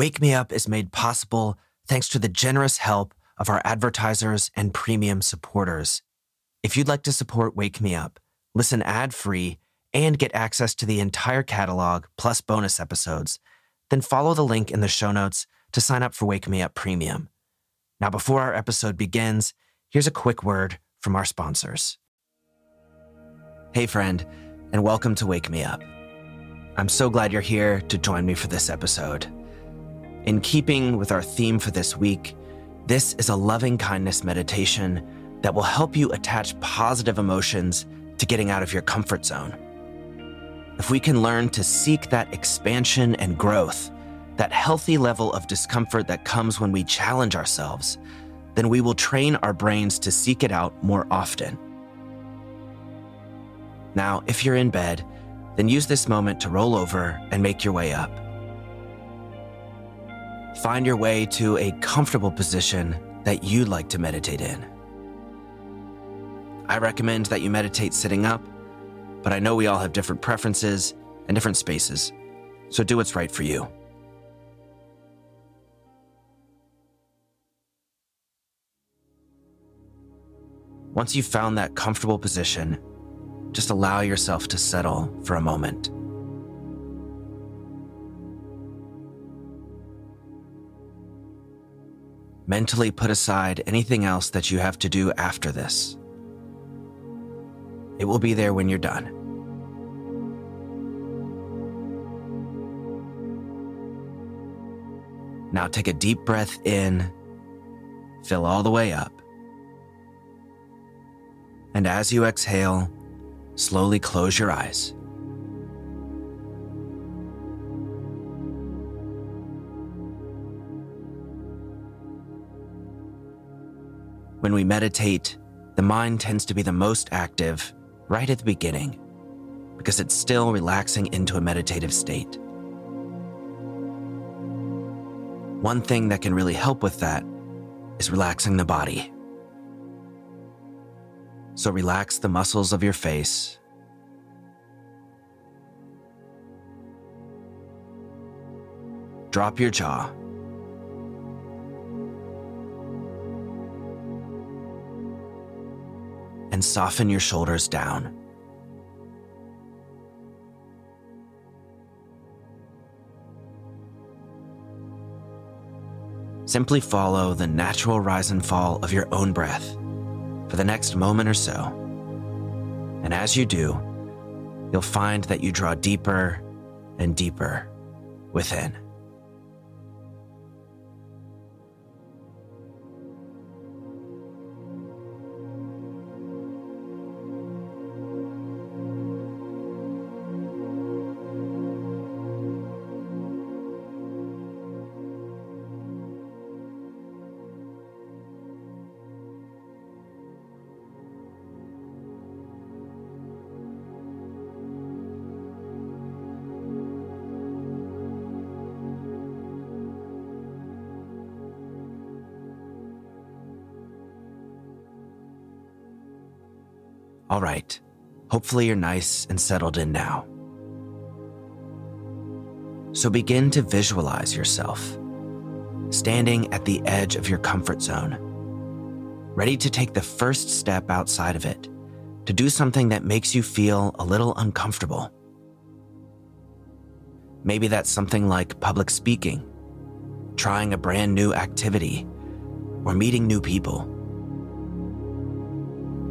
Wake Me Up is made possible thanks to the generous help of our advertisers and premium supporters. If you'd like to support Wake Me Up, listen ad free, and get access to the entire catalog plus bonus episodes, then follow the link in the show notes to sign up for Wake Me Up Premium. Now, before our episode begins, here's a quick word from our sponsors. Hey, friend, and welcome to Wake Me Up. I'm so glad you're here to join me for this episode. In keeping with our theme for this week, this is a loving kindness meditation that will help you attach positive emotions to getting out of your comfort zone. If we can learn to seek that expansion and growth, that healthy level of discomfort that comes when we challenge ourselves, then we will train our brains to seek it out more often. Now, if you're in bed, then use this moment to roll over and make your way up. Find your way to a comfortable position that you'd like to meditate in. I recommend that you meditate sitting up, but I know we all have different preferences and different spaces, so do what's right for you. Once you've found that comfortable position, just allow yourself to settle for a moment. Mentally put aside anything else that you have to do after this. It will be there when you're done. Now take a deep breath in, fill all the way up. And as you exhale, slowly close your eyes. When we meditate, the mind tends to be the most active right at the beginning because it's still relaxing into a meditative state. One thing that can really help with that is relaxing the body. So relax the muscles of your face. Drop your jaw. And soften your shoulders down. Simply follow the natural rise and fall of your own breath for the next moment or so. And as you do, you'll find that you draw deeper and deeper within. All right, hopefully you're nice and settled in now. So begin to visualize yourself standing at the edge of your comfort zone, ready to take the first step outside of it to do something that makes you feel a little uncomfortable. Maybe that's something like public speaking, trying a brand new activity, or meeting new people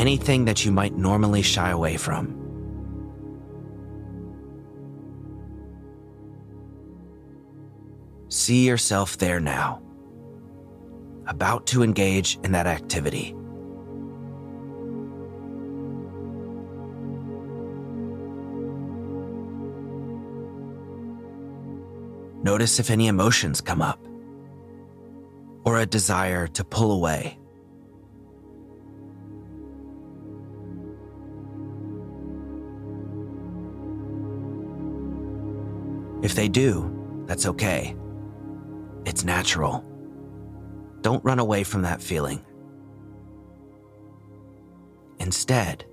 anything that you might normally shy away from. See yourself there now, about to engage in that activity. Notice if any emotions come up or a desire to pull away. If they do, that's okay. It's natural. Don't run away from that feeling. Instead,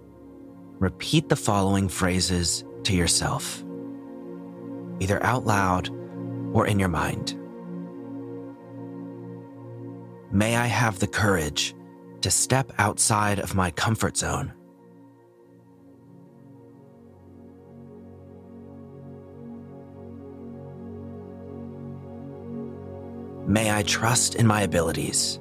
repeat the following phrases to yourself, either out loud or in your mind. May I have the courage to step outside of my comfort zone. May I trust in my abilities.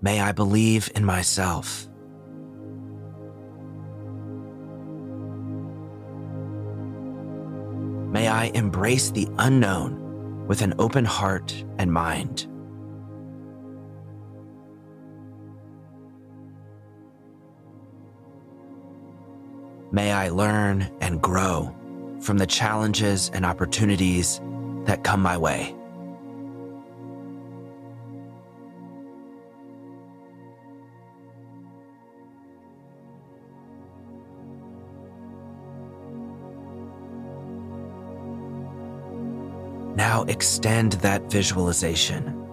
May I believe in myself. May I embrace the unknown with an open heart and mind. May I learn and grow from the challenges and opportunities that come my way. Now extend that visualization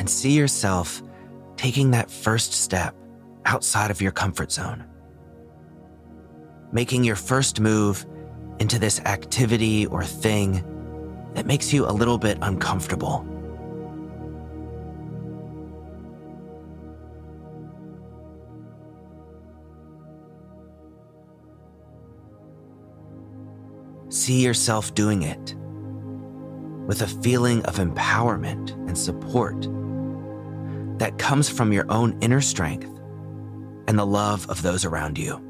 and see yourself taking that first step outside of your comfort zone. Making your first move into this activity or thing that makes you a little bit uncomfortable. See yourself doing it with a feeling of empowerment and support that comes from your own inner strength and the love of those around you.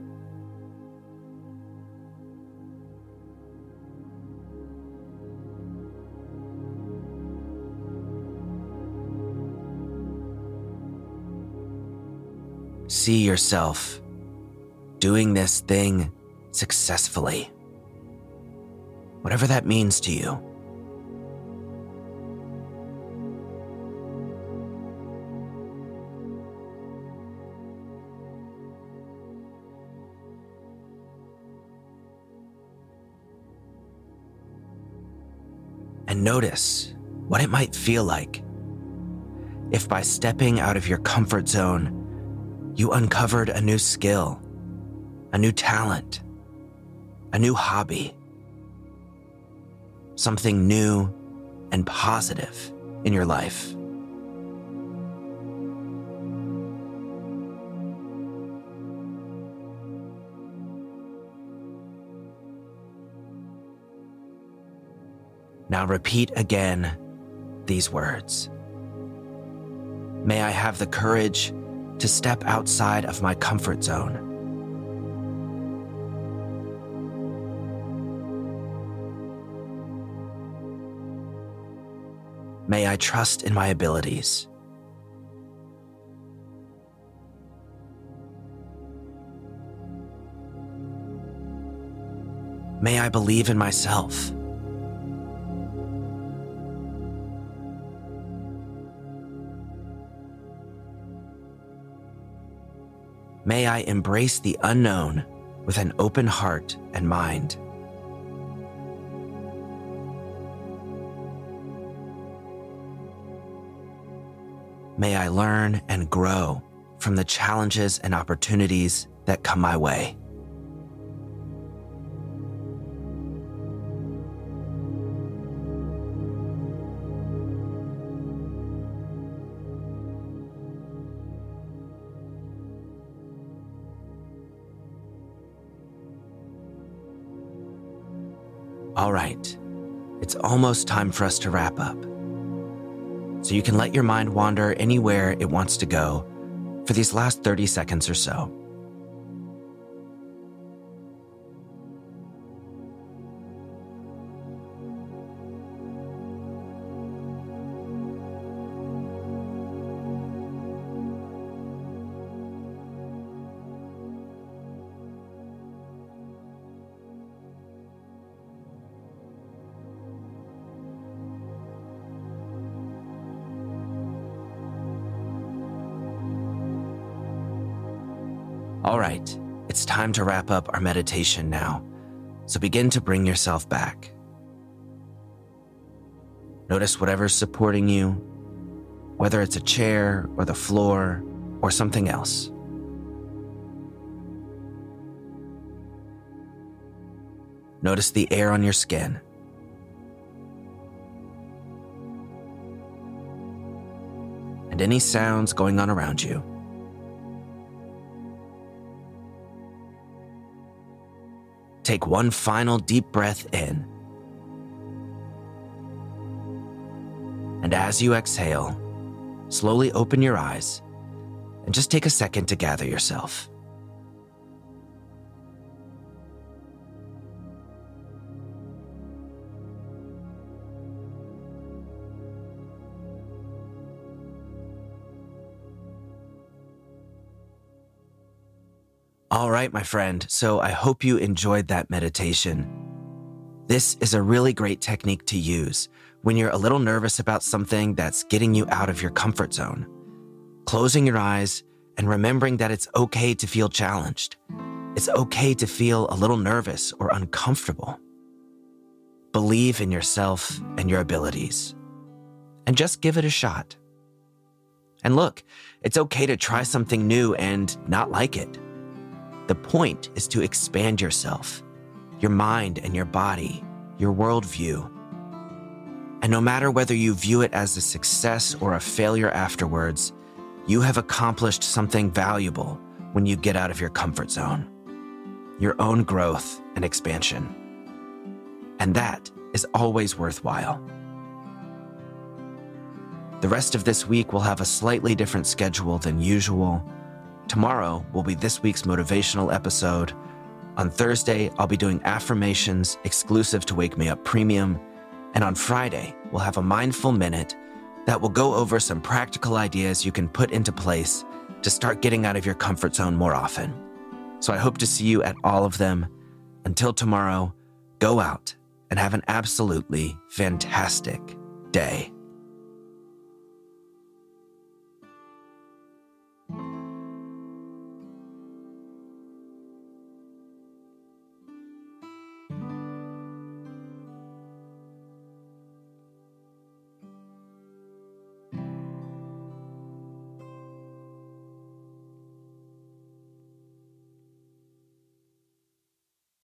See yourself doing this thing successfully, whatever that means to you. and notice what it might feel like if by stepping out of your comfort zone, you uncovered a new skill, a new talent, a new hobby, something new and positive in your life. Now repeat again these words. May I have the courage to step outside of my comfort zone. May I trust in my abilities. May I believe in myself. May I embrace the unknown with an open heart and mind. May I learn and grow from the challenges and opportunities that come my way. All right, it's almost time for us to wrap up. So you can let your mind wander anywhere it wants to go for these last 30 seconds or so. All right, it's time to wrap up our meditation now, so begin to bring yourself back. Notice whatever's supporting you, whether it's a chair or the floor or something else. Notice the air on your skin. And any sounds going on around you. Take one final deep breath in. And as you exhale, slowly open your eyes and just take a second to gather yourself. All right, my friend. So I hope you enjoyed that meditation. This is a really great technique to use when you're a little nervous about something that's getting you out of your comfort zone. Closing your eyes and remembering that it's okay to feel challenged. It's okay to feel a little nervous or uncomfortable. Believe in yourself and your abilities. And just give it a shot. And look, it's okay to try something new and not like it. The point is to expand yourself, your mind and your body, your worldview. And no matter whether you view it as a success or a failure afterwards, you have accomplished something valuable when you get out of your comfort zone, your own growth and expansion. And that is always worthwhile. The rest of this week will have a slightly different schedule than usual Tomorrow will be this week's motivational episode. On Thursday, I'll be doing affirmations exclusive to Wake Me Up Premium. And on Friday, we'll have a mindful minute that will go over some practical ideas you can put into place to start getting out of your comfort zone more often. So I hope to see you at all of them. Until tomorrow, go out and have an absolutely fantastic day.